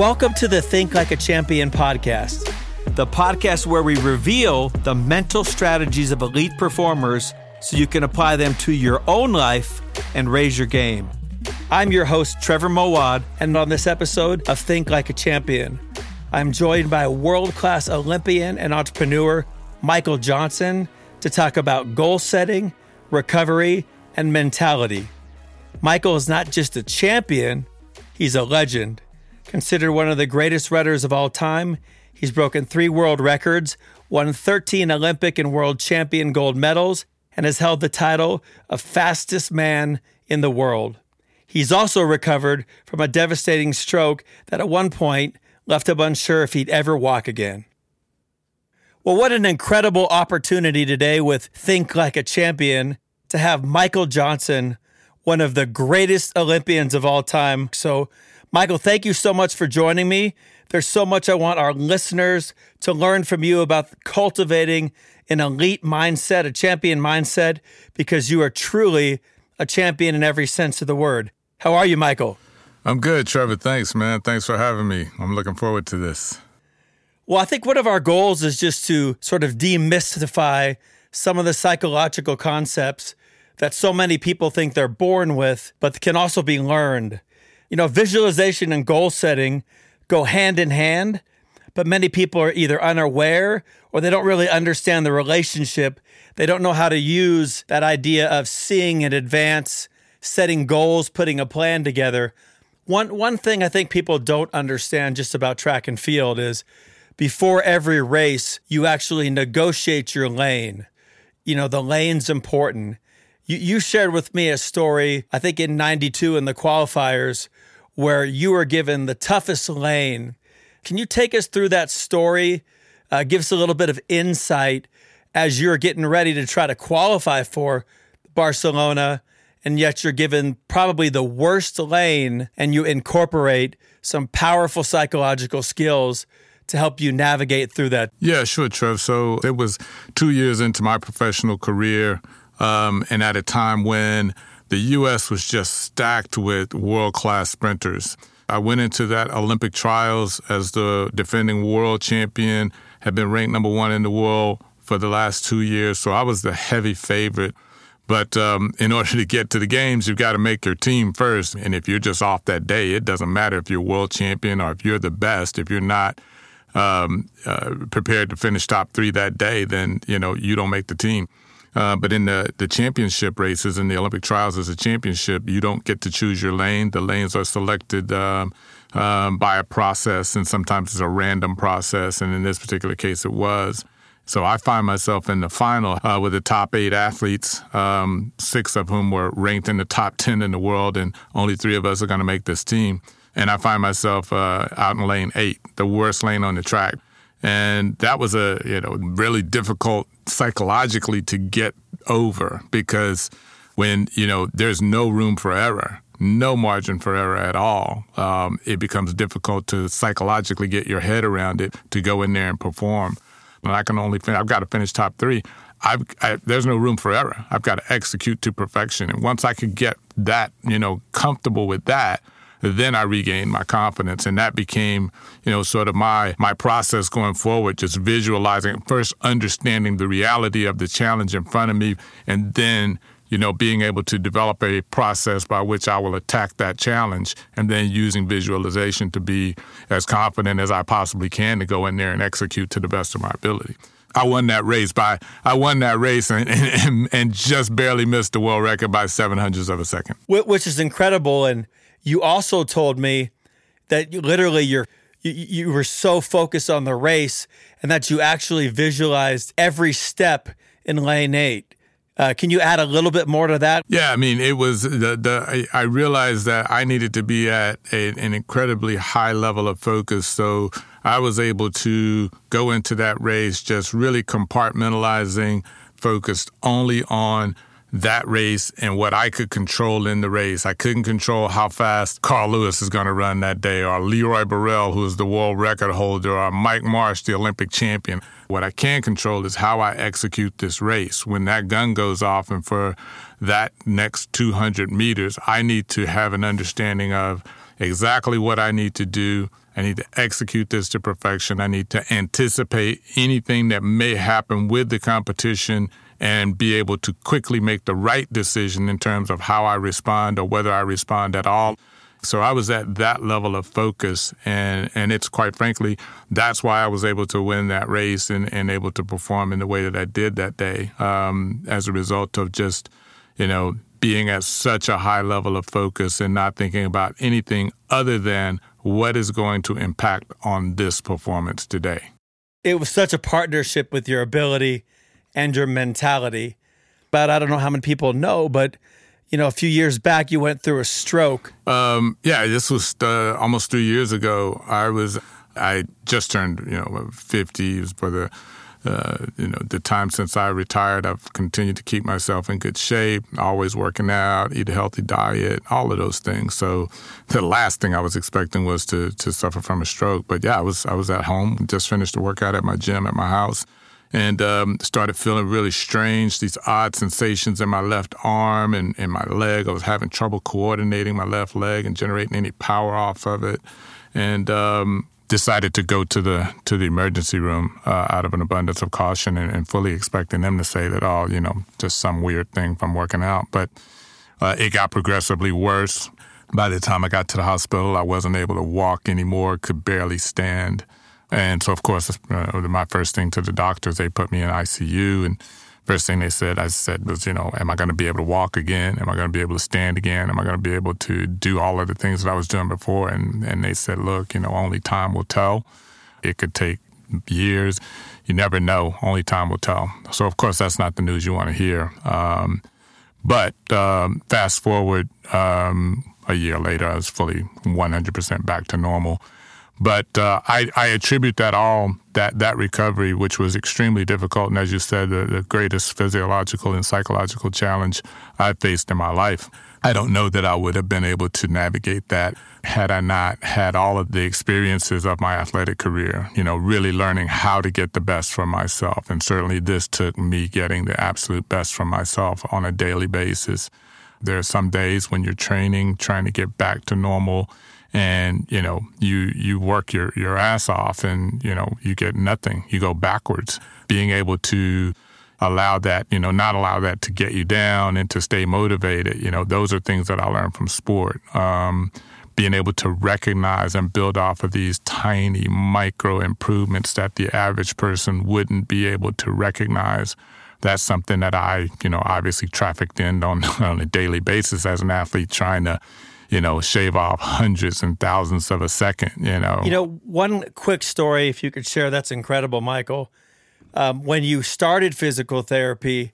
Welcome to the Think Like a Champion podcast, the podcast where we reveal the mental strategies of elite performers so you can apply them to your own life and raise your game. I'm your host, Trevor Moawad, and on this episode of Think Like a Champion, I'm joined by world class Olympian and entrepreneur Michael Johnson to talk about goal setting, recovery, and mentality. Michael is not just a champion, he's a legend. Considered one of the greatest runners of all time, he's broken three world records, won 13 Olympic and world champion gold medals, and has held the title of fastest man in the world. He's also recovered from a devastating stroke that at one point left him unsure if he'd ever walk again. Well, what an incredible opportunity today with Think Like a Champion to have Michael Johnson, one of the greatest Olympians of all time. So, Michael, thank you so much for joining me. There's so much I want our listeners to learn from you about cultivating an elite mindset, a champion mindset, because you are truly a champion in every sense of the word. How are you, Michael? I'm good, Trevor. Thanks, man. Thanks for having me. I'm looking forward to this. Well, I think one of our goals is just to sort of demystify some of the psychological concepts that so many people think they're born with, but can also be learned. You know, visualization and goal setting go hand in hand, but many people are either unaware or they don't really understand the relationship. They don't know how to use that idea of seeing in advance, setting goals, putting a plan together. One one thing I think people don't understand just about track and field is before every race, you actually negotiate your lane. You know, the lane's important. You, you shared with me a story, I think in 92 in the qualifiers, where you were given the toughest lane. Can you take us through that story? Uh, give us a little bit of insight as you're getting ready to try to qualify for Barcelona, and yet you're given probably the worst lane, and you incorporate some powerful psychological skills to help you navigate through that? Yeah, sure, Trev. So it was two years into my professional career, um, and at a time when the U.S. was just stacked with world class sprinters. I went into that Olympic trials as the defending world champion, had been ranked number one in the world for the last two years, so I was the heavy favorite. But um, in order to get to the games, you've got to make your team first. And if you're just off that day, it doesn't matter if you're world champion or if you're the best. If you're not um, uh, prepared to finish top three that day, then you know you don't make the team. Uh, but in the, the championship races in the Olympic trials as a championship, you don't get to choose your lane. The lanes are selected um, um, by a process, and sometimes it's a random process. And in this particular case, it was. So I find myself in the final uh, with the top eight athletes, um, six of whom were ranked in the top 10 in the world, and only three of us are going to make this team and I find myself uh, out in lane eight, the worst lane on the track. And that was a you know really difficult psychologically to get over because when you know there's no room for error, no margin for error at all, um, it becomes difficult to psychologically get your head around it to go in there and perform. And I can only fin- I've got to finish top three. I've, I, there's no room for error. I've got to execute to perfection. And once I could get that, you know, comfortable with that, then I regained my confidence. And that became, you know, sort of my my process going forward, just visualizing, first understanding the reality of the challenge in front of me, and then you know, being able to develop a process by which I will attack that challenge and then using visualization to be as confident as I possibly can to go in there and execute to the best of my ability. I won that race by I won that race and, and, and just barely missed the world record by seven hundredths of a second, which is incredible. And you also told me that you, literally you're you, you were so focused on the race and that you actually visualized every step in lane eight. Uh, can you add a little bit more to that? Yeah, I mean, it was the the I realized that I needed to be at a, an incredibly high level of focus, so I was able to go into that race just really compartmentalizing, focused only on that race and what I could control in the race. I couldn't control how fast Carl Lewis is going to run that day, or Leroy Burrell, who is the world record holder, or Mike Marsh, the Olympic champion. What I can control is how I execute this race. When that gun goes off, and for that next 200 meters, I need to have an understanding of exactly what I need to do. I need to execute this to perfection. I need to anticipate anything that may happen with the competition and be able to quickly make the right decision in terms of how I respond or whether I respond at all. So I was at that level of focus, and, and it's quite frankly, that's why I was able to win that race and, and able to perform in the way that I did that day um, as a result of just, you know, being at such a high level of focus and not thinking about anything other than what is going to impact on this performance today. It was such a partnership with your ability and your mentality. But I don't know how many people know, but you know, a few years back, you went through a stroke. Um, yeah, this was uh, almost three years ago. I was, I just turned, you know, 50 for the, uh, you know, the time since I retired. I've continued to keep myself in good shape, always working out, eat a healthy diet, all of those things. So the last thing I was expecting was to to suffer from a stroke. But yeah, I was I was at home, just finished a workout at my gym at my house and um, started feeling really strange, these odd sensations in my left arm and in my leg. I was having trouble coordinating my left leg and generating any power off of it, and um, decided to go to the to the emergency room uh, out of an abundance of caution and, and, fully expecting them to say that, oh, you know, just some weird thing from working out. But uh, it got progressively worse. By the time I got to the hospital, I wasn't able to walk anymore, could barely stand. And so, of course, uh, my first thing to the doctors, they put me in ICU. And first thing they said, I said was, you know, am I going to be able to walk again? Am I going to be able to stand again? Am I going to be able to do all of the things that I was doing before? And, and they said, look, you know, only time will tell. It could take years. You never know. Only time will tell. So, of course, that's not the news you want to hear. Um, but um, fast forward um, a year later, I was fully 100% back to normal. But uh, I, I, attribute that all that that recovery, which was extremely difficult, and as you said, the, the, greatest physiological and psychological challenge I faced in my life. I don't know that I would have been able to navigate that had I not had all of the experiences of my athletic career. You know, really learning how to get the best from myself, and certainly this took me getting the absolute best from myself on a daily basis. There are some days when you're training, trying to get back to normal and you know you you work your your ass off and you know you get nothing. You go backwards. Being able to allow that you know not allow that to get you down and to stay motivated you know those are things that i learned from sport. Um, being able to recognize and build off of these tiny micro improvements that the average person wouldn't be able to recognize that's something that i you know obviously trafficked in on, on a daily basis as an athlete trying to you know, shave off hundreds and thousands of a second, you know. You know, one quick story, if you could share, that's incredible, Michael. Um, when you started physical therapy,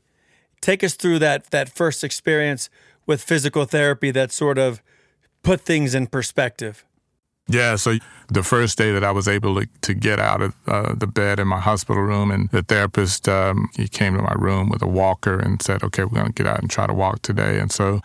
take us through that that first experience with physical therapy that sort of put things in perspective. Yeah, so the first day that I was able to, to get out of uh, the bed in my hospital room, and the therapist um, he came to my room with a walker and said, "Okay, we're going to get out and try to walk today." And so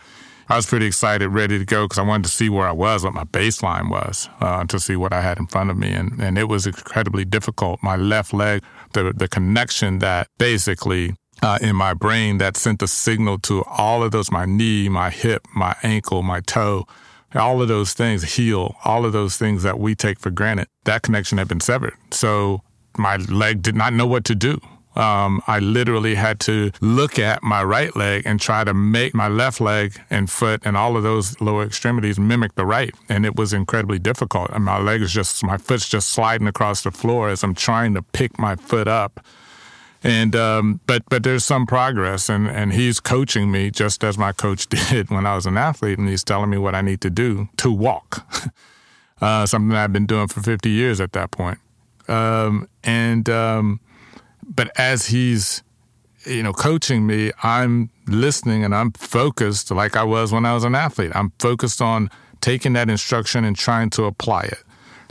I was pretty excited, ready to go because I wanted to see where I was, what my baseline was, uh, to see what I had in front of me. And, and it was incredibly difficult. My left leg, the, the connection that basically uh, in my brain that sent a signal to all of those my knee, my hip, my ankle, my toe, all of those things, heel, all of those things that we take for granted, that connection had been severed. So my leg did not know what to do um, I literally had to look at my right leg and try to make my left leg and foot and all of those lower extremities mimic the right. And it was incredibly difficult. And my leg is just, my foot's just sliding across the floor as I'm trying to pick my foot up. And um, but but there's some progress, and and he's coaching me just as my coach did when I was an athlete, and he's telling me what I need to do to walk, uh, something I've been doing for 50 years at that point. Um, and um, but as he's you know coaching me i'm listening and i'm focused like i was when i was an athlete. I'm focused on taking that instruction and trying to apply it.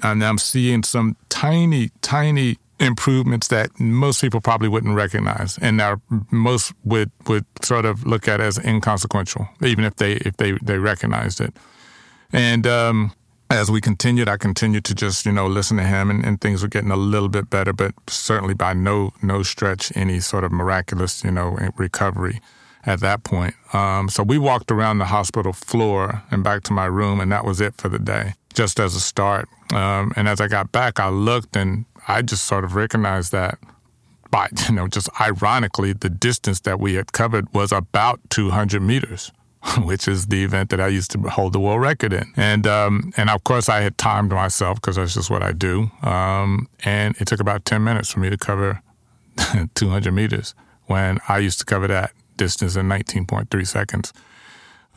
And i'm seeing some tiny tiny improvements that most people probably wouldn't recognize and are most would would sort of look at as inconsequential even if they if they they recognized it. And um as we continued, I continued to just, you know, listen to him and, and, things were getting a little bit better, but certainly by no no stretch any sort of miraculous, you know, recovery at that point. Um, so we walked around the hospital floor and back to my room, and that was it for the day. just as a start. Um, and as I got back, I looked and I just sort of recognized that by, you know, just ironically, the distance that we had covered was about 200 meters. which is the event that I used to hold the world record in. And um, and of course, I had timed myself because that's just what I do. Um, and it took about 10 minutes for me to cover 200 meters when I used to cover that distance in 19.3 seconds.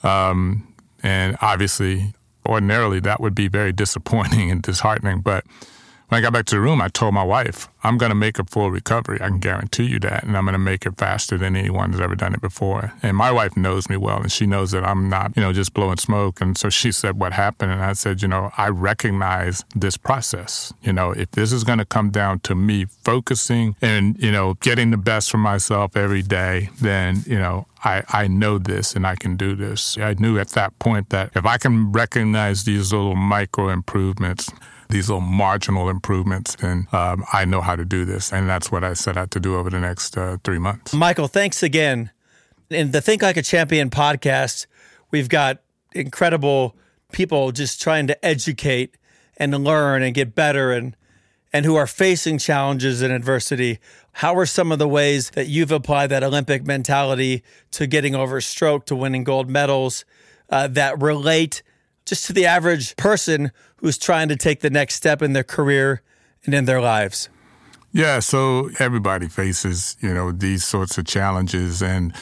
Um, and obviously, ordinarily, that would be very disappointing and disheartening. But when I got back to the room, I told my wife, I'm going to make a full recovery. I can guarantee you that. And I'm going to make it faster than anyone has ever done it before. And my wife knows me well, and she knows that I'm not, you know, just blowing smoke. And so she said, What happened? And I said, You know, I recognize this process. You know, if this is going to come down to me focusing and, you know, getting the best for myself every day, then, you know, I, I know this and I can do this. I knew at that point that if I can recognize these little micro improvements, these little marginal improvements, and um, I know how to do this. And that's what I set out to do over the next uh, three months. Michael, thanks again. In the Think Like a Champion podcast, we've got incredible people just trying to educate and learn and get better and and who are facing challenges and adversity. How are some of the ways that you've applied that Olympic mentality to getting over stroke, to winning gold medals uh, that relate just to the average person who's trying to take the next step in their career and in their lives? Yeah, so everybody faces, you know, these sorts of challenges and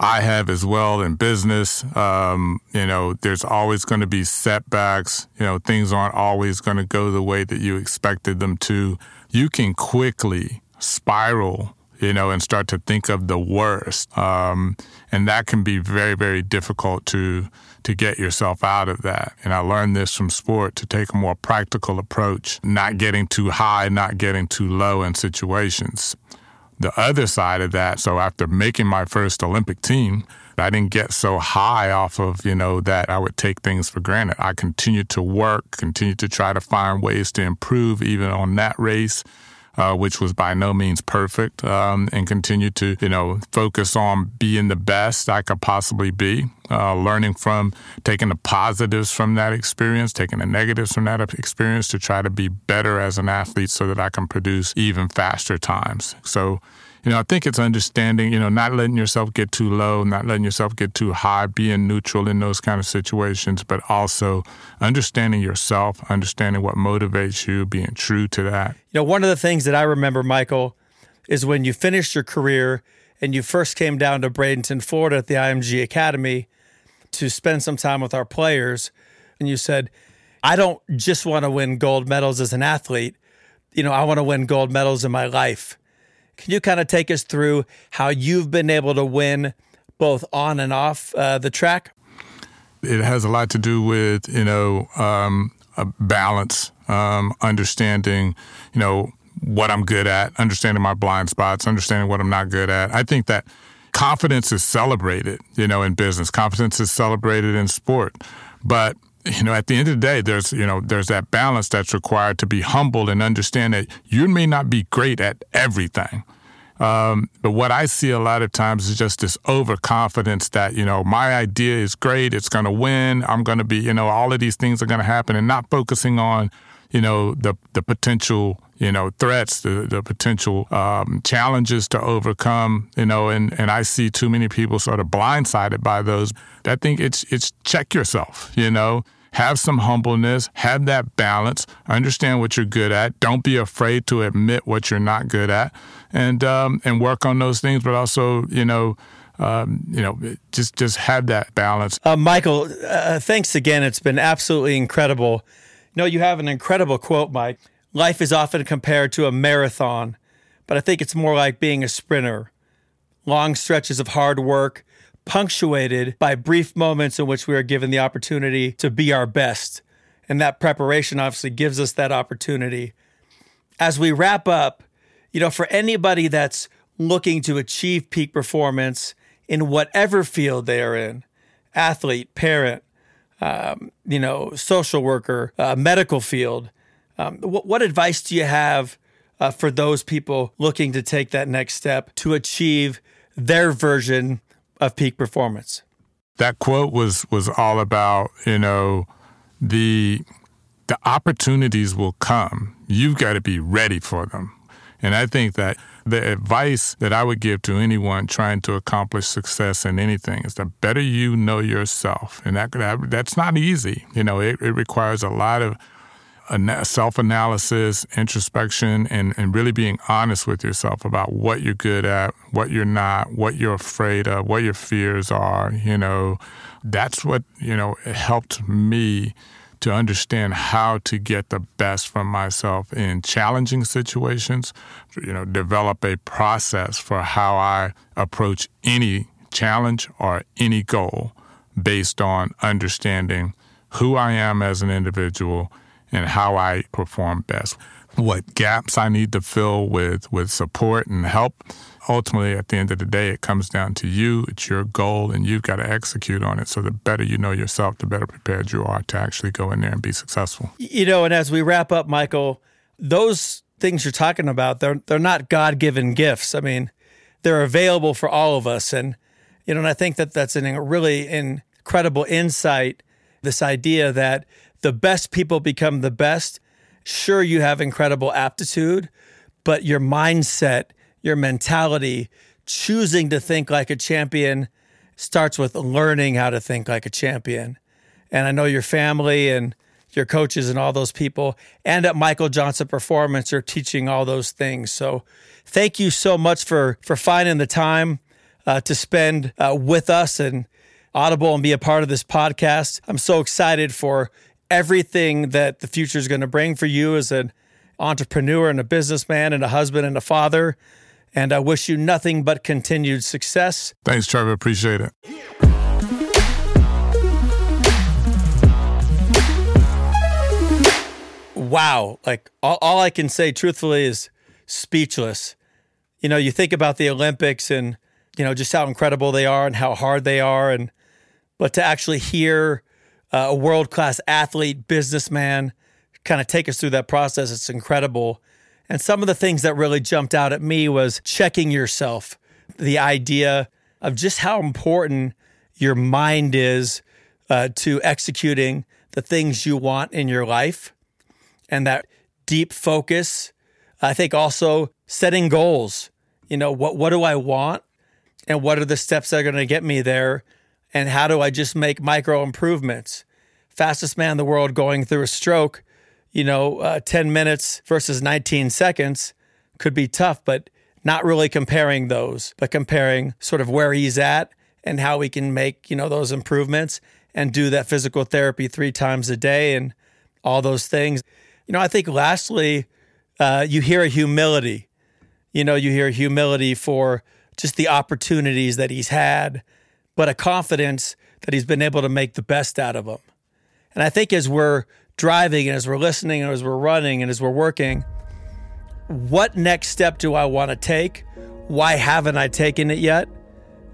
I have as well in business. Um, you know, there's always going to be setbacks. You know, things aren't always going to go the way that you expected them to. You can quickly spiral you know, and start to think of the worst. Um, and that can be very, very difficult to to get yourself out of that. And I learned this from sport to take a more practical approach, not getting too high, not getting too low in situations. The other side of that, so after making my first Olympic team, I didn't get so high off of, you know, that I would take things for granted. I continued to work, continued to try to find ways to improve even on that race uh, which was by no means perfect, um, and continue to, you know, focus on being the best I could possibly be, uh, learning from taking the positives from that experience, taking the negatives from that experience to try to be better as an athlete so that I can produce even faster times. So, you know, I think it's understanding, you know, not letting yourself get too low, not letting yourself get too high, being neutral in those kind of situations, but also understanding yourself, understanding what motivates you, being true to that. You know, one of the things that I remember, Michael, is when you finished your career and you first came down to Bradenton, Florida at the IMG Academy to spend some time with our players, and you said, I don't just want to win gold medals as an athlete. You know, I want to win gold medals in my life. Can you kind of take us through how you've been able to win both on and off uh, the track? It has a lot to do with, you know, um, balance, um, understanding, you know, what I'm good at, understanding my blind spots, understanding what I'm not good at. I think that confidence is celebrated, you know, in business. Confidence is celebrated in sport. But you know, at the end of the day, there's you know there's that balance that's required to be humble and understand that you may not be great at everything. Um, but what I see a lot of times is just this overconfidence that, you know, my idea is great, it's going to win, I'm going to be, you know, all of these things are going to happen, and not focusing on, you know, the, the potential, you know, threats, the, the potential um, challenges to overcome, you know, and, and I see too many people sort of blindsided by those. I think it's, it's check yourself, you know, have some humbleness, have that balance, understand what you're good at. Don't be afraid to admit what you're not good at, and um, and work on those things. But also, you know. Um, you know, just just have that balance. Uh, Michael, uh, thanks again. It's been absolutely incredible. Know, you have an incredible quote, Mike. Life is often compared to a marathon, but I think it's more like being a sprinter. Long stretches of hard work, punctuated by brief moments in which we are given the opportunity to be our best. And that preparation obviously gives us that opportunity. As we wrap up, you know, for anybody that's looking to achieve peak performance in whatever field they are in athlete, parent, um, you know, social worker, uh, medical field um, what, what, advice do you have uh, for those people looking to take that next step to achieve their version of peak performance. That quote was was all about you know the the opportunities will come. You've got to be ready for them. And I think that the advice that I would give to anyone trying to accomplish success in anything is the better you know yourself. And that, that that's not easy. You know, it, it requires a lot of self analysis, introspection, and, and really being honest with yourself about what you're good at, what you're not, what you're afraid of, what your fears are. You know, that's what, you know, helped me to understand how to get the best from myself in challenging situations, you know, develop a process for how I approach any challenge or any goal based on understanding who I am as an individual and how I perform best. What gaps I need to fill with, with support and help. Ultimately, at the end of the day, it comes down to you. It's your goal, and you've got to execute on it. So, the better you know yourself, the better prepared you are to actually go in there and be successful. You know, and as we wrap up, Michael, those things you're talking about, they're, they're not God given gifts. I mean, they're available for all of us. And, you know, and I think that that's a really incredible insight this idea that the best people become the best. Sure, you have incredible aptitude, but your mindset, your mentality, choosing to think like a champion starts with learning how to think like a champion. And I know your family and your coaches and all those people and at Michael Johnson Performance are teaching all those things. So thank you so much for for finding the time uh, to spend uh, with us and Audible and be a part of this podcast. I'm so excited for everything that the future is going to bring for you as an entrepreneur and a businessman and a husband and a father. And I wish you nothing but continued success. Thanks, Trevor. Appreciate it. Wow. Like all, all I can say truthfully is speechless. You know, you think about the Olympics and, you know, just how incredible they are and how hard they are. And, but to actually hear uh, a world class athlete, businessman, kind of take us through that process. It's incredible. And some of the things that really jumped out at me was checking yourself, the idea of just how important your mind is uh, to executing the things you want in your life and that deep focus. I think also setting goals. You know, what, what do I want? And what are the steps that are going to get me there? And how do I just make micro improvements? Fastest man in the world going through a stroke, you know, uh, 10 minutes versus 19 seconds could be tough, but not really comparing those, but comparing sort of where he's at and how we can make, you know, those improvements and do that physical therapy three times a day and all those things. You know, I think lastly, uh, you hear a humility. You know, you hear humility for just the opportunities that he's had but a confidence that he's been able to make the best out of them. And I think as we're driving and as we're listening and as we're running and as we're working, what next step do I want to take? Why haven't I taken it yet?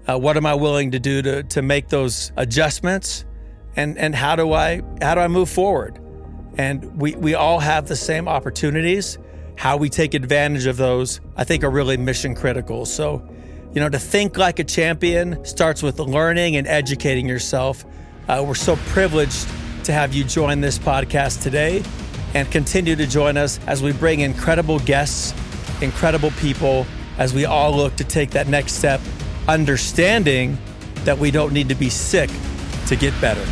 Uh, what am I willing to do to, to make those adjustments? And, and how do I how do I move forward? And we, we all have the same opportunities. How we take advantage of those, I think, are really mission critical. So you know, to think like a champion starts with learning and educating yourself. Uh, we're so privileged to have you join this podcast today and continue to join us as we bring incredible guests, incredible people, as we all look to take that next step, understanding that we don't need to be sick to get better.